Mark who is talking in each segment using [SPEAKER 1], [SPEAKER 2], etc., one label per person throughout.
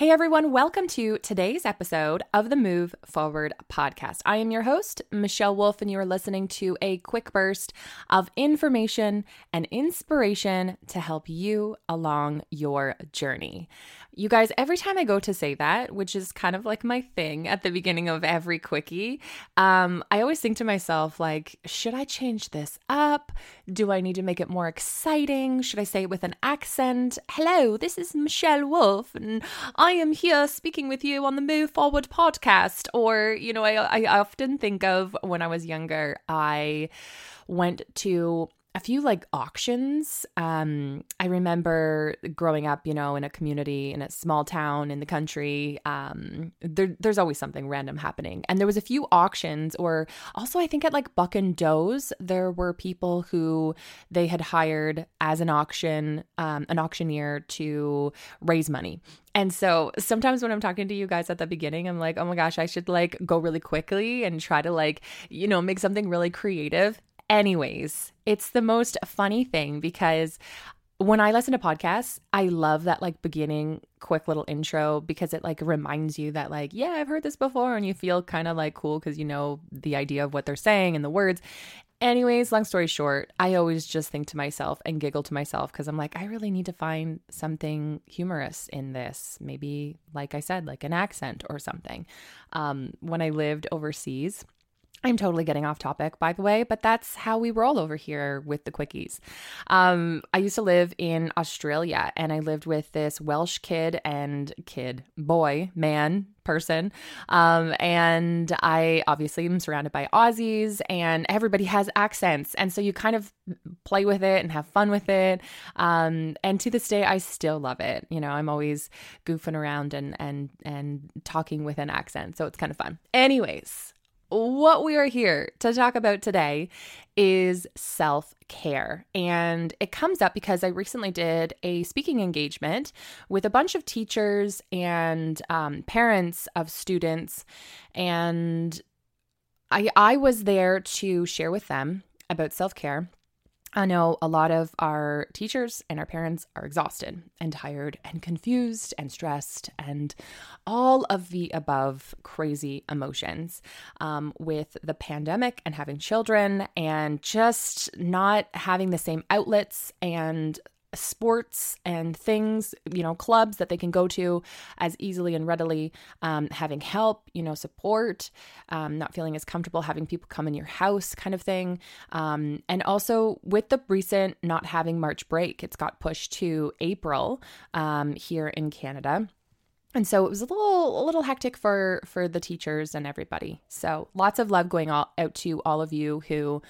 [SPEAKER 1] Hey everyone, welcome to today's episode of the Move Forward podcast. I am your host, Michelle Wolf, and you are listening to a quick burst of information and inspiration to help you along your journey. You guys, every time I go to say that, which is kind of like my thing at the beginning of every quickie, um, I always think to myself, like, should I change this up? Do I need to make it more exciting? Should I say it with an accent? Hello, this is Michelle Wolf, and I am here speaking with you on the Move Forward podcast. Or, you know, I, I often think of when I was younger, I went to a few like auctions. Um, I remember growing up, you know, in a community in a small town in the country. Um, there, there's always something random happening, and there was a few auctions, or also I think at like Buck and Doe's, there were people who they had hired as an auction, um, an auctioneer to raise money. And so sometimes when I'm talking to you guys at the beginning, I'm like, oh my gosh, I should like go really quickly and try to like, you know, make something really creative. Anyways, it's the most funny thing because when I listen to podcasts, I love that like beginning quick little intro because it like reminds you that like, yeah, I've heard this before and you feel kind of like cool because you know the idea of what they're saying and the words. Anyways, long story short, I always just think to myself and giggle to myself because I'm like, I really need to find something humorous in this. Maybe, like I said, like an accent or something. Um, when I lived overseas, I'm totally getting off topic, by the way, but that's how we roll over here with the quickies. Um, I used to live in Australia and I lived with this Welsh kid and kid, boy, man, person. Um, and I obviously am surrounded by Aussies and everybody has accents. And so you kind of play with it and have fun with it. Um, and to this day, I still love it. You know, I'm always goofing around and, and, and talking with an accent. So it's kind of fun. Anyways, what we are here to talk about today is self care. And it comes up because I recently did a speaking engagement with a bunch of teachers and um, parents of students. And I, I was there to share with them about self care I know a lot of our teachers and our parents are exhausted and tired and confused and stressed and all of the above crazy emotions um, with the pandemic and having children and just not having the same outlets and sports and things, you know, clubs that they can go to as easily and readily, um, having help, you know, support, um, not feeling as comfortable having people come in your house, kind of thing. Um, and also with the recent not having March break, it's got pushed to April um, here in Canada. And so it was a little a little hectic for for the teachers and everybody. So lots of love going all, out to all of you who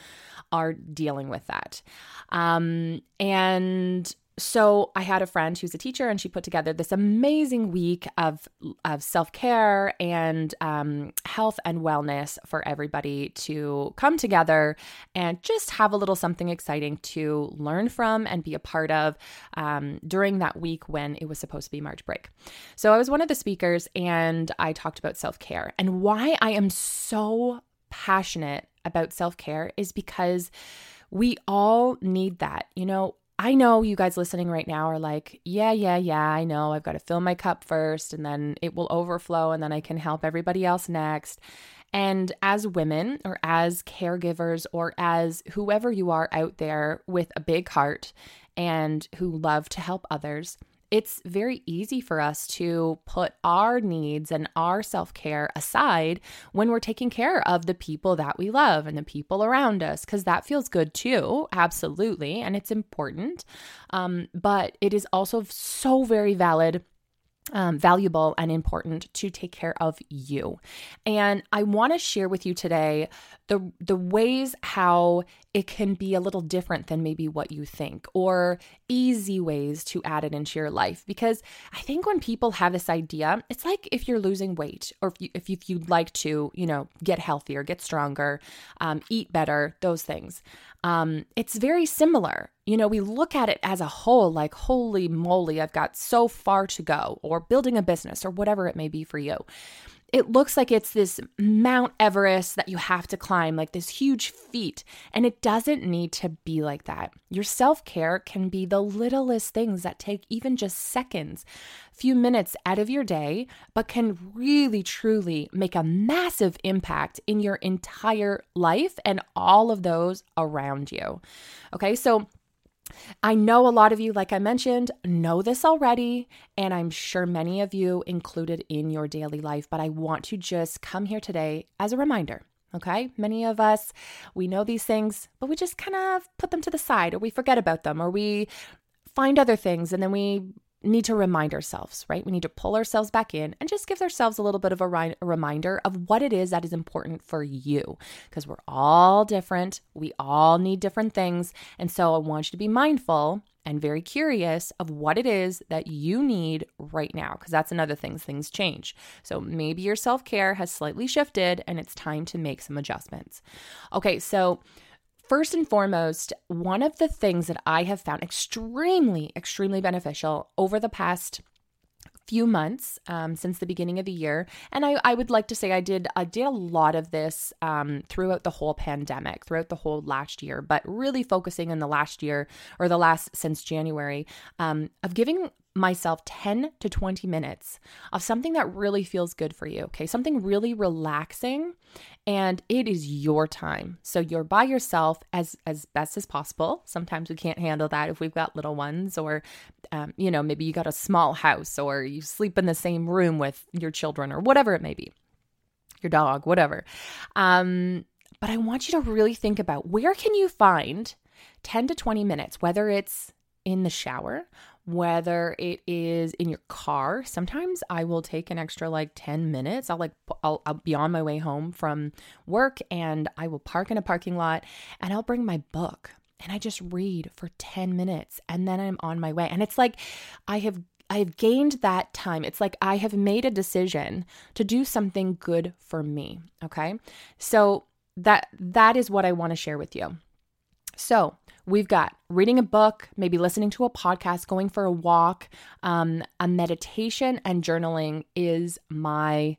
[SPEAKER 1] are dealing with that. Um, and so I had a friend who's a teacher, and she put together this amazing week of of self care and um, health and wellness for everybody to come together and just have a little something exciting to learn from and be a part of um, during that week when it was supposed to be March break. So I was one of the speakers, and I talked about self care and why I am so passionate about self care is because we all need that. You know, I know you guys listening right now are like, yeah, yeah, yeah, I know. I've got to fill my cup first and then it will overflow and then I can help everybody else next. And as women or as caregivers or as whoever you are out there with a big heart and who love to help others, it's very easy for us to put our needs and our self care aside when we're taking care of the people that we love and the people around us, because that feels good too, absolutely. And it's important. Um, but it is also so very valid um, valuable and important to take care of you. And I want to share with you today the the ways how it can be a little different than maybe what you think or easy ways to add it into your life because I think when people have this idea, it's like if you're losing weight or if you if, you, if you'd like to, you know, get healthier, get stronger, um, eat better, those things. Um, it's very similar. You know, we look at it as a whole, like, holy moly, I've got so far to go, or building a business, or whatever it may be for you. It looks like it's this Mount Everest that you have to climb, like this huge feat. And it doesn't need to be like that. Your self care can be the littlest things that take even just seconds, few minutes out of your day, but can really, truly make a massive impact in your entire life and all of those around you. Okay, so I know a lot of you, like I mentioned, know this already, and I'm sure many of you include it in your daily life, but I want to just come here today as a reminder. Okay. Many of us, we know these things, but we just kind of put them to the side or we forget about them or we find other things and then we need to remind ourselves, right? We need to pull ourselves back in and just give ourselves a little bit of a, ri- a reminder of what it is that is important for you because we're all different. We all need different things. And so I want you to be mindful and very curious of what it is that you need right now because that's another thing things change. So maybe your self-care has slightly shifted and it's time to make some adjustments. Okay, so First and foremost, one of the things that I have found extremely, extremely beneficial over the past few months um, since the beginning of the year and I, I would like to say i did i did a lot of this um, throughout the whole pandemic throughout the whole last year but really focusing in the last year or the last since january um, of giving myself 10 to 20 minutes of something that really feels good for you, okay? Something really relaxing and it is your time. So you're by yourself as as best as possible. Sometimes we can't handle that if we've got little ones or um, you know, maybe you got a small house or you sleep in the same room with your children or whatever it may be. Your dog, whatever. Um but I want you to really think about where can you find 10 to 20 minutes, whether it's in the shower, whether it is in your car. Sometimes I will take an extra like 10 minutes. I'll like, I'll, I'll, be on my way home from work and I will park in a parking lot and I'll bring my book and I just read for 10 minutes and then I'm on my way. And it's like I have I have gained that time. It's like I have made a decision to do something good for me, okay? So that that is what I want to share with you. So, we've got reading a book, maybe listening to a podcast, going for a walk, um, a meditation, and journaling is my,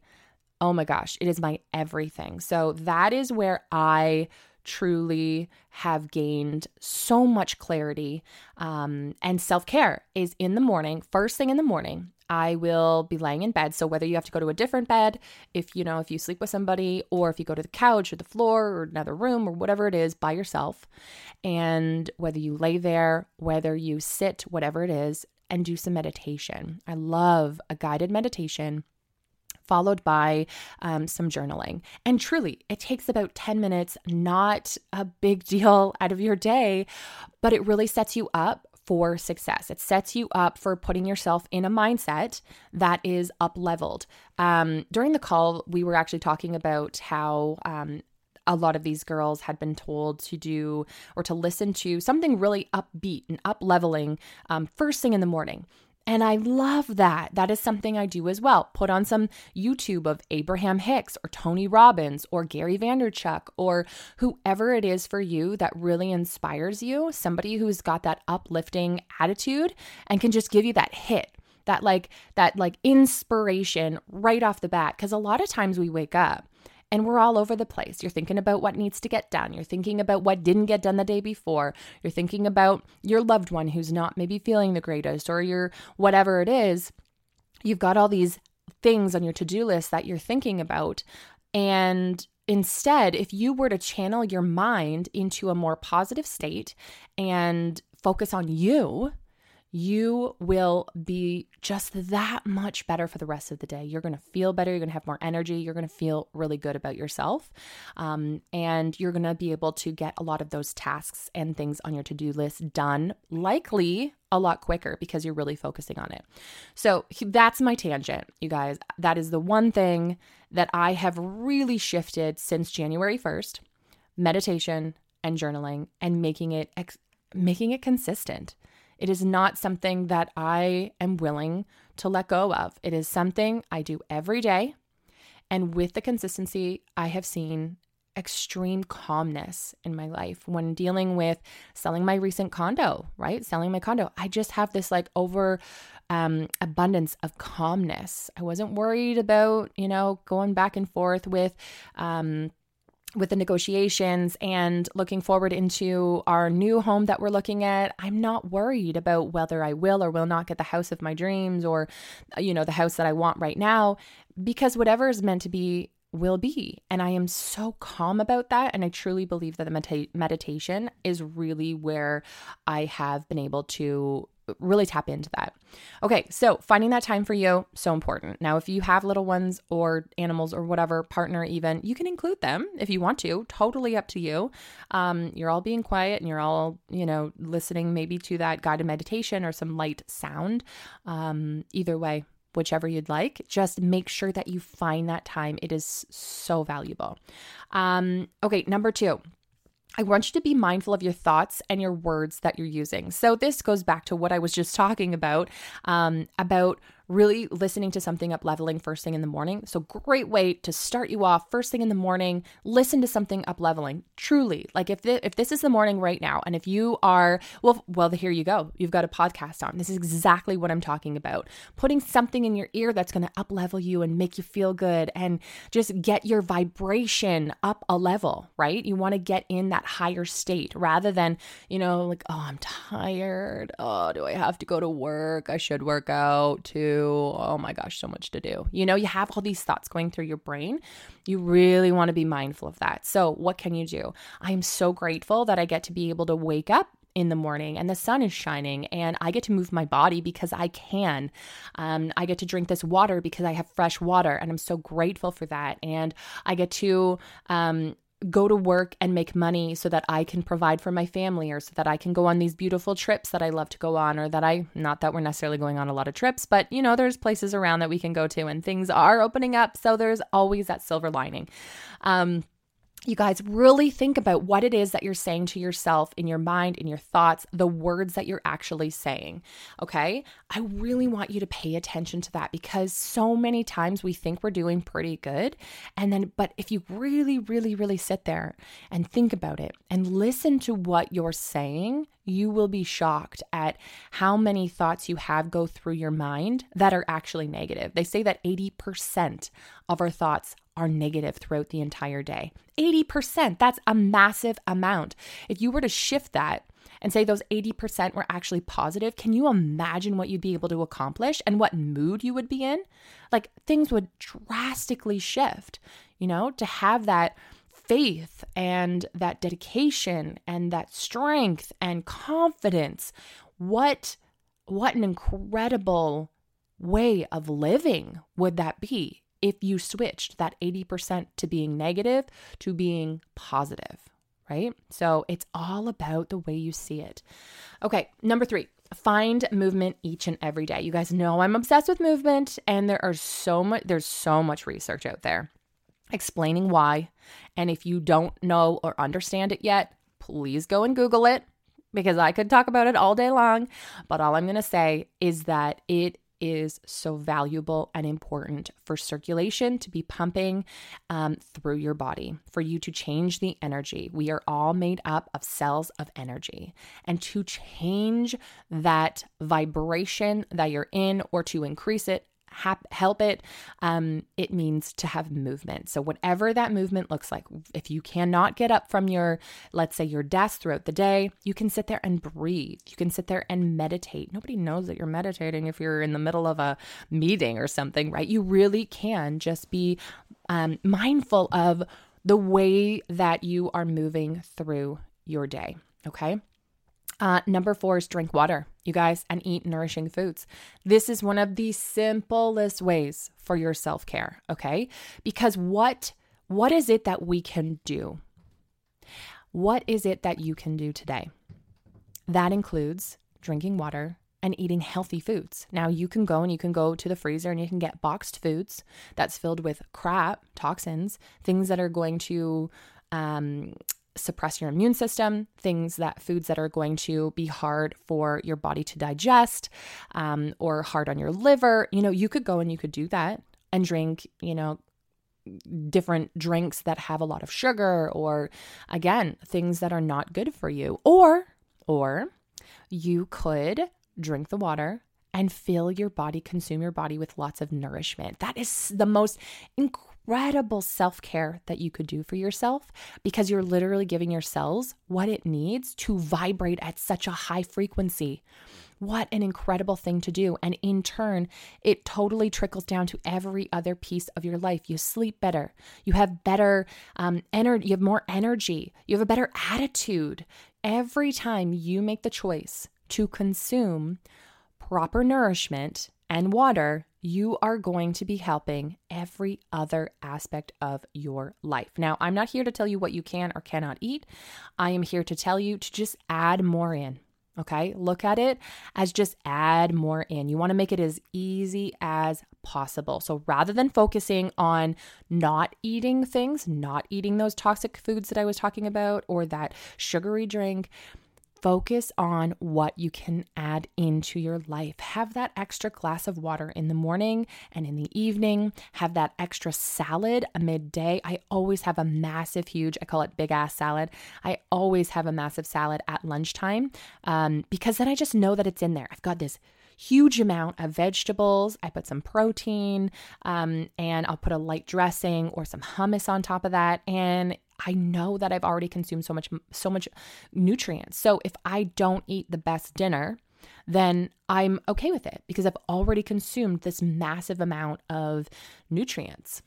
[SPEAKER 1] oh my gosh, it is my everything. So that is where I truly have gained so much clarity um, and self care is in the morning, first thing in the morning. I will be laying in bed. So whether you have to go to a different bed, if you know, if you sleep with somebody, or if you go to the couch or the floor or another room or whatever it is by yourself, and whether you lay there, whether you sit, whatever it is, and do some meditation. I love a guided meditation followed by um, some journaling. And truly, it takes about 10 minutes, not a big deal out of your day, but it really sets you up for success. It sets you up for putting yourself in a mindset that is up leveled. Um, during the call, we were actually talking about how um, a lot of these girls had been told to do or to listen to something really upbeat and up leveling um, first thing in the morning. And I love that. That is something I do as well. Put on some YouTube of Abraham Hicks or Tony Robbins or Gary Vaynerchuk or whoever it is for you that really inspires you. Somebody who's got that uplifting attitude and can just give you that hit that like that like inspiration right off the bat because a lot of times we wake up and we're all over the place. You're thinking about what needs to get done. You're thinking about what didn't get done the day before. You're thinking about your loved one who's not maybe feeling the greatest or your whatever it is. You've got all these things on your to do list that you're thinking about. And instead, if you were to channel your mind into a more positive state and focus on you, you will be just that much better for the rest of the day. You're going to feel better. You're going to have more energy. You're going to feel really good about yourself. Um, and you're going to be able to get a lot of those tasks and things on your to do list done, likely a lot quicker because you're really focusing on it. So that's my tangent, you guys. That is the one thing that I have really shifted since January 1st meditation and journaling and making it. Ex- making it consistent. It is not something that I am willing to let go of. It is something I do every day. And with the consistency, I have seen extreme calmness in my life when dealing with selling my recent condo, right? Selling my condo. I just have this like over um, abundance of calmness. I wasn't worried about, you know, going back and forth with, um, with the negotiations and looking forward into our new home that we're looking at, I'm not worried about whether I will or will not get the house of my dreams or, you know, the house that I want right now, because whatever is meant to be will be. And I am so calm about that. And I truly believe that the medita- meditation is really where I have been able to really tap into that. Okay, so finding that time for you, so important. Now, if you have little ones or animals or whatever, partner even, you can include them if you want to, totally up to you. Um, you're all being quiet and you're all, you know, listening maybe to that guided meditation or some light sound. Um, either way, whichever you'd like. Just make sure that you find that time. It is so valuable. Um, okay, number two. I want you to be mindful of your thoughts and your words that you're using. So, this goes back to what I was just talking about um, about really listening to something up leveling first thing in the morning. So, great way to start you off first thing in the morning. Listen to something up leveling. Truly, like if if this is the morning right now, and if you are well, well, here you go. You've got a podcast on. This is exactly what I'm talking about. Putting something in your ear that's going to up level you and make you feel good, and just get your vibration up a level. Right? You want to get in that higher state rather than you know like oh I'm tired. Oh, do I have to go to work? I should work out too oh my gosh, so much to do. You know, you have all these thoughts going through your brain. You really want to be mindful of that. So, what can you do? I am so grateful that I get to be able to wake up in the morning and the sun is shining and I get to move my body because I can. Um, I get to drink this water because I have fresh water and I'm so grateful for that. And I get to um, go to work and make money so that I can provide for my family or so that I can go on these beautiful trips that I love to go on or that I not that we're necessarily going on a lot of trips but you know there's places around that we can go to and things are opening up. So there's always that silver lining. Um you guys really think about what it is that you're saying to yourself in your mind, in your thoughts, the words that you're actually saying. Okay. I really want you to pay attention to that because so many times we think we're doing pretty good. And then, but if you really, really, really sit there and think about it and listen to what you're saying, you will be shocked at how many thoughts you have go through your mind that are actually negative. They say that 80% of our thoughts are negative throughout the entire day. 80%, that's a massive amount. If you were to shift that and say those 80% were actually positive, can you imagine what you'd be able to accomplish and what mood you would be in? Like things would drastically shift, you know, to have that faith and that dedication and that strength and confidence. What what an incredible way of living would that be if you switched that 80% to being negative to being positive, right? So it's all about the way you see it. Okay, number three, find movement each and every day. You guys know I'm obsessed with movement, and there are so much, there's so much research out there explaining why. And if you don't know or understand it yet, please go and Google it because I could talk about it all day long. But all I'm going to say is that it is so valuable and important for circulation to be pumping um, through your body, for you to change the energy. We are all made up of cells of energy. And to change that vibration that you're in or to increase it, hap- help it, um, it means to have movement. So, whatever that movement looks like, if you cannot get up from your, let's say, your desk throughout the day, you can sit there and breathe. You can sit there and meditate. Nobody knows that you're meditating if you're in the middle of a meeting or something, right? You really can just be um, mindful of the way that you are moving through your day. Okay. Uh, number four is drink water, you guys, and eat nourishing foods. This is one of the simplest ways for your self care, okay? Because what what is it that we can do? What is it that you can do today? That includes drinking water and eating healthy foods. Now, you can go and you can go to the freezer and you can get boxed foods that's filled with crap, toxins, things that are going to um, suppress your immune system, things that foods that are going to be hard for your body to digest um, or hard on your liver. You know, you could go and you could do that and drink, you know, different drinks that have a lot of sugar or again, things that are not good for you. Or, or you could drink the water and fill your body, consume your body with lots of nourishment. That is the most incredible self care that you could do for yourself because you're literally giving your cells what it needs to vibrate at such a high frequency. What an incredible thing to do. And in turn, it totally trickles down to every other piece of your life. You sleep better. You have better um, energy. You have more energy. You have a better attitude. Every time you make the choice to consume proper nourishment and water, you are going to be helping every other aspect of your life. Now, I'm not here to tell you what you can or cannot eat. I am here to tell you to just add more in. Okay, look at it as just add more in. You want to make it as easy as possible. So rather than focusing on not eating things, not eating those toxic foods that I was talking about, or that sugary drink, focus on what you can add into your life. Have that extra glass of water in the morning and in the evening. Have that extra salad a midday. I always have a massive, huge, I call it big ass salad. I always have a massive salad at lunchtime um, because then I just know that it's in there. I've got this huge amount of vegetables. I put some protein um, and I'll put a light dressing or some hummus on top of that. And I know that I've already consumed so much so much nutrients. So if I don't eat the best dinner, then I'm okay with it because I've already consumed this massive amount of nutrients.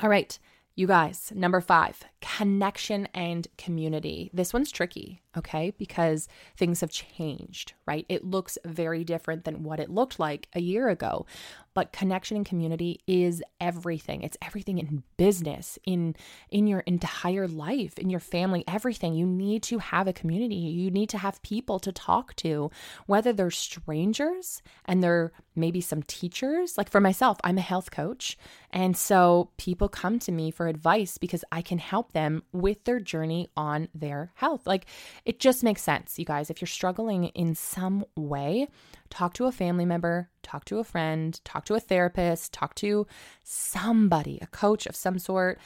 [SPEAKER 1] All right, you guys, number 5, connection and community. This one's tricky, okay? Because things have changed, right? It looks very different than what it looked like a year ago. But connection and community is everything. It's everything in business, in in your entire life, in your family, everything. You need to have a community. You need to have people to talk to, whether they're strangers and they're maybe some teachers. Like for myself, I'm a health coach, and so people come to me for advice because I can help them with their journey on their health. Like it just makes sense, you guys. If you're struggling in some way, talk to a family member, talk to a friend, talk to a therapist, talk to somebody, a coach of some sort.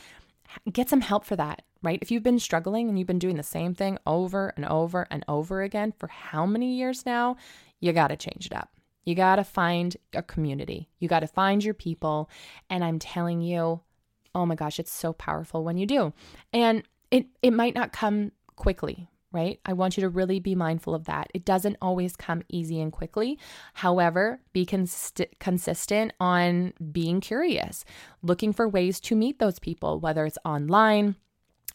[SPEAKER 1] Get some help for that, right? If you've been struggling and you've been doing the same thing over and over and over again for how many years now, you got to change it up. You got to find a community. You got to find your people. And I'm telling you, oh my gosh, it's so powerful when you do. And it it might not come quickly, right? I want you to really be mindful of that. It doesn't always come easy and quickly. However, be cons- consistent on being curious, looking for ways to meet those people, whether it's online,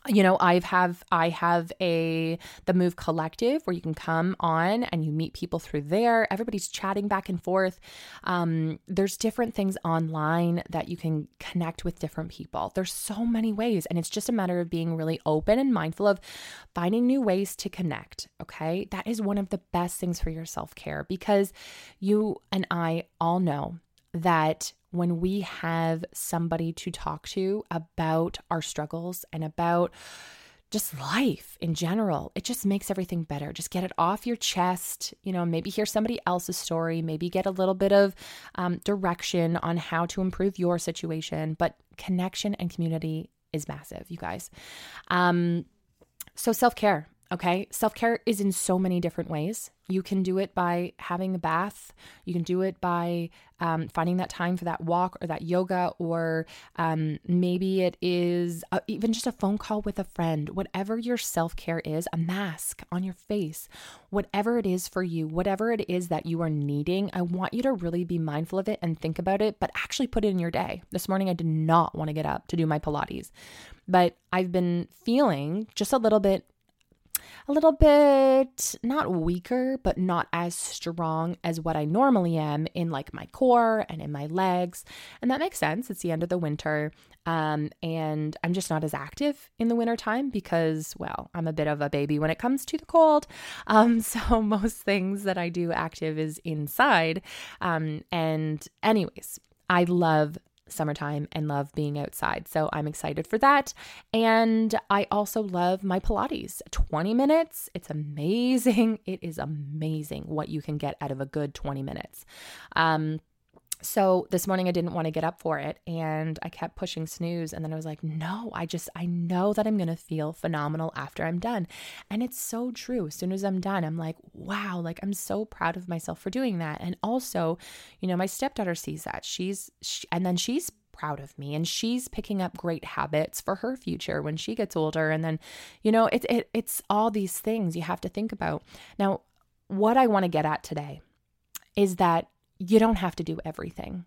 [SPEAKER 1] you know i've have i have a the move collective where you can come on and you meet people through there. Everybody's chatting back and forth. Um, there's different things online that you can connect with different people. There's so many ways and it's just a matter of being really open and mindful of finding new ways to connect okay? That is one of the best things for your self-care because you and i all know that when we have somebody to talk to about our struggles and about just life in general, it just makes everything better. Just get it off your chest. You know, maybe hear somebody else's story, maybe get a little bit of um, direction on how to improve your situation. But connection and community is massive, you guys. Um, so, self care. Okay. Self care is in so many different ways. You can do it by having a bath. You can do it by um, finding that time for that walk or that yoga, or um, maybe it is a, even just a phone call with a friend. Whatever your self care is, a mask on your face, whatever it is for you, whatever it is that you are needing, I want you to really be mindful of it and think about it, but actually put it in your day. This morning, I did not want to get up to do my Pilates, but I've been feeling just a little bit a little bit not weaker, but not as strong as what I normally am in like my core and in my legs. And that makes sense. It's the end of the winter. Um, and I'm just not as active in the wintertime because, well, I'm a bit of a baby when it comes to the cold. Um, so most things that I do active is inside. Um, and, anyways, I love summertime and love being outside. So I'm excited for that. And I also love my Pilates. 20 minutes, it's amazing. It is amazing what you can get out of a good 20 minutes. Um, so this morning I didn't want to get up for it and I kept pushing snooze. And then I was like, no, I just, I know that I'm going to feel phenomenal after I'm done. And it's so true. As soon as I'm done, I'm like, wow, like I'm so proud of myself for doing that. And also, you know, my stepdaughter sees that. She's, she, and then she's proud of me and she's picking up great habits for her future when she gets older and then you know it, it it's all these things you have to think about now what i want to get at today is that you don't have to do everything.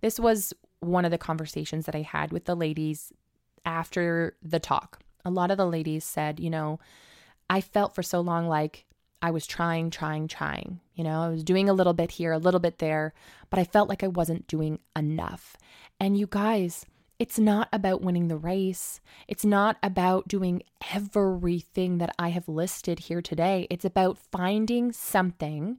[SPEAKER 1] This was one of the conversations that I had with the ladies after the talk. A lot of the ladies said, you know, I felt for so long like I was trying, trying, trying. You know, I was doing a little bit here, a little bit there, but I felt like I wasn't doing enough. And you guys, it's not about winning the race. It's not about doing everything that I have listed here today. It's about finding something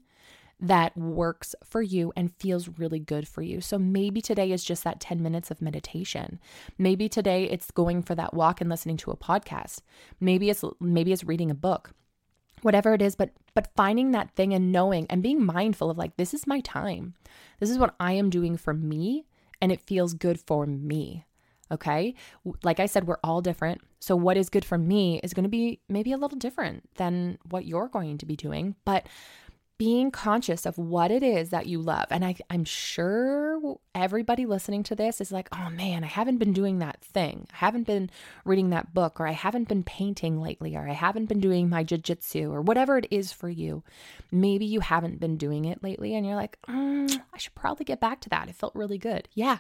[SPEAKER 1] that works for you and feels really good for you. So maybe today is just that 10 minutes of meditation. Maybe today it's going for that walk and listening to a podcast. Maybe it's maybe it's reading a book. Whatever it is, but but finding that thing and knowing and being mindful of like this is my time. This is what I am doing for me and it feels good for me. Okay. Like I said, we're all different. So, what is good for me is going to be maybe a little different than what you're going to be doing. But being conscious of what it is that you love. And I, I'm sure everybody listening to this is like, oh man, I haven't been doing that thing. I haven't been reading that book, or I haven't been painting lately, or I haven't been doing my jujitsu, or whatever it is for you. Maybe you haven't been doing it lately and you're like, mm, I should probably get back to that. It felt really good. Yeah,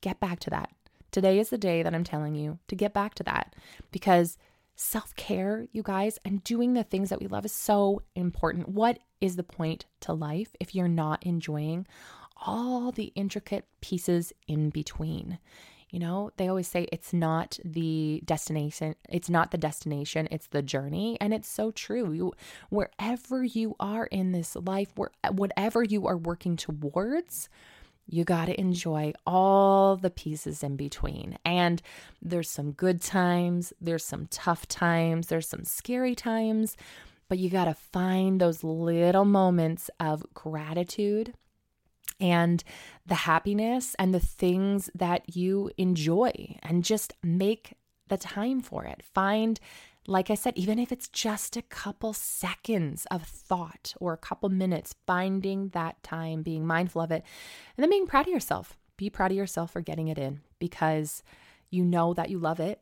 [SPEAKER 1] get back to that. Today is the day that I'm telling you to get back to that because self care, you guys, and doing the things that we love is so important. What is the point to life if you're not enjoying all the intricate pieces in between? You know, they always say it's not the destination, it's not the destination, it's the journey. And it's so true. You, wherever you are in this life, where, whatever you are working towards, you got to enjoy all the pieces in between. And there's some good times, there's some tough times, there's some scary times, but you got to find those little moments of gratitude and the happiness and the things that you enjoy and just make the time for it. Find like I said, even if it's just a couple seconds of thought or a couple minutes, finding that time, being mindful of it, and then being proud of yourself. Be proud of yourself for getting it in because you know that you love it,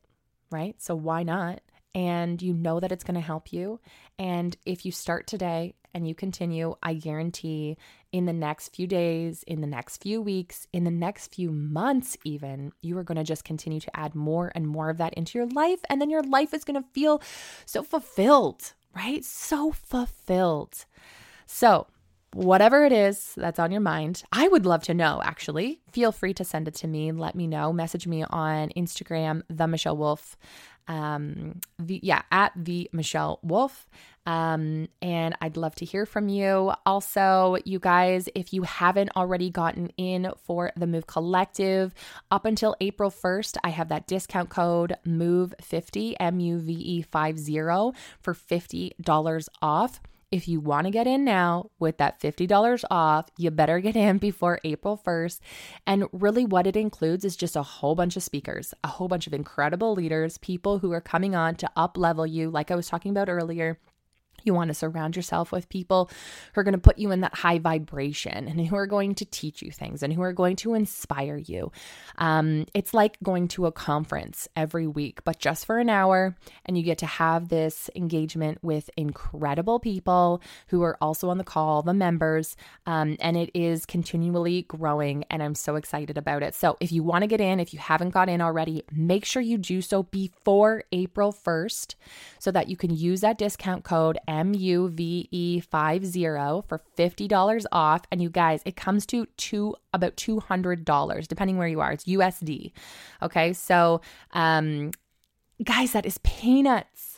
[SPEAKER 1] right? So why not? And you know that it's going to help you. And if you start today and you continue, I guarantee in the next few days, in the next few weeks, in the next few months, even, you are going to just continue to add more and more of that into your life. And then your life is going to feel so fulfilled, right? So fulfilled. So, whatever it is that's on your mind, I would love to know actually. Feel free to send it to me. Let me know. Message me on Instagram, the Michelle Wolf um, the yeah at the Michelle Wolf. Um, and I'd love to hear from you. Also, you guys, if you haven't already gotten in for the Move Collective up until April 1st, I have that discount code MOVE50, M U V E 50 for $50 off. If you want to get in now with that $50 off, you better get in before April 1st. And really, what it includes is just a whole bunch of speakers, a whole bunch of incredible leaders, people who are coming on to up level you, like I was talking about earlier you want to surround yourself with people who are going to put you in that high vibration and who are going to teach you things and who are going to inspire you. Um, it's like going to a conference every week, but just for an hour. And you get to have this engagement with incredible people who are also on the call, the members. Um, and it is continually growing. And I'm so excited about it. So if you want to get in, if you haven't got in already, make sure you do so before April 1st so that you can use that discount code MUVE50 for $50 off. And you guys, it comes to two about $200 depending where you are. It's USD. Okay? So, um guys, that is peanuts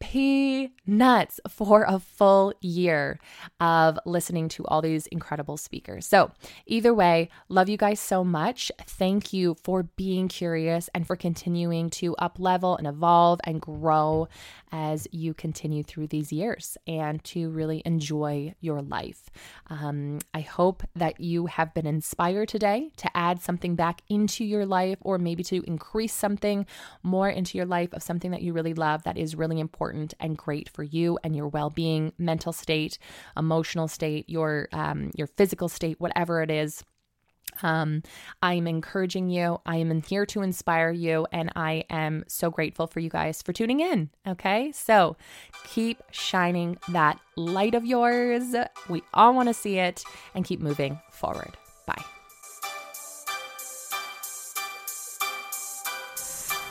[SPEAKER 1] peanuts for a full year of listening to all these incredible speakers. So, either way, love you guys so much. Thank you for being curious and for continuing to up level and evolve and grow. As you continue through these years and to really enjoy your life. Um, I hope that you have been inspired today to add something back into your life or maybe to increase something more into your life of something that you really love that is really important and great for you and your well-being, mental state, emotional state, your um, your physical state, whatever it is. Um, I am encouraging you. I am here to inspire you, and I am so grateful for you guys for tuning in. Okay, so keep shining that light of yours. We all want to see it, and keep moving forward. Bye.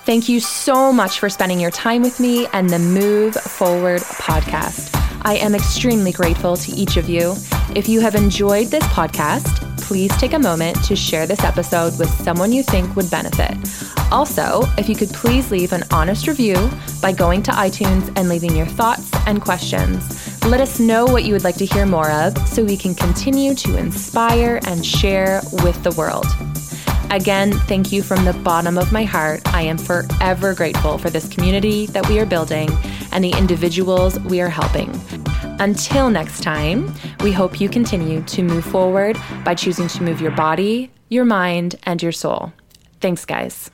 [SPEAKER 1] Thank you so much for spending your time with me and the Move Forward podcast. I am extremely grateful to each of you. If you have enjoyed this podcast, please take a moment to share this episode with someone you think would benefit. Also, if you could please leave an honest review by going to iTunes and leaving your thoughts and questions. Let us know what you would like to hear more of so we can continue to inspire and share with the world. Again, thank you from the bottom of my heart. I am forever grateful for this community that we are building and the individuals we are helping. Until next time, we hope you continue to move forward by choosing to move your body, your mind, and your soul. Thanks, guys.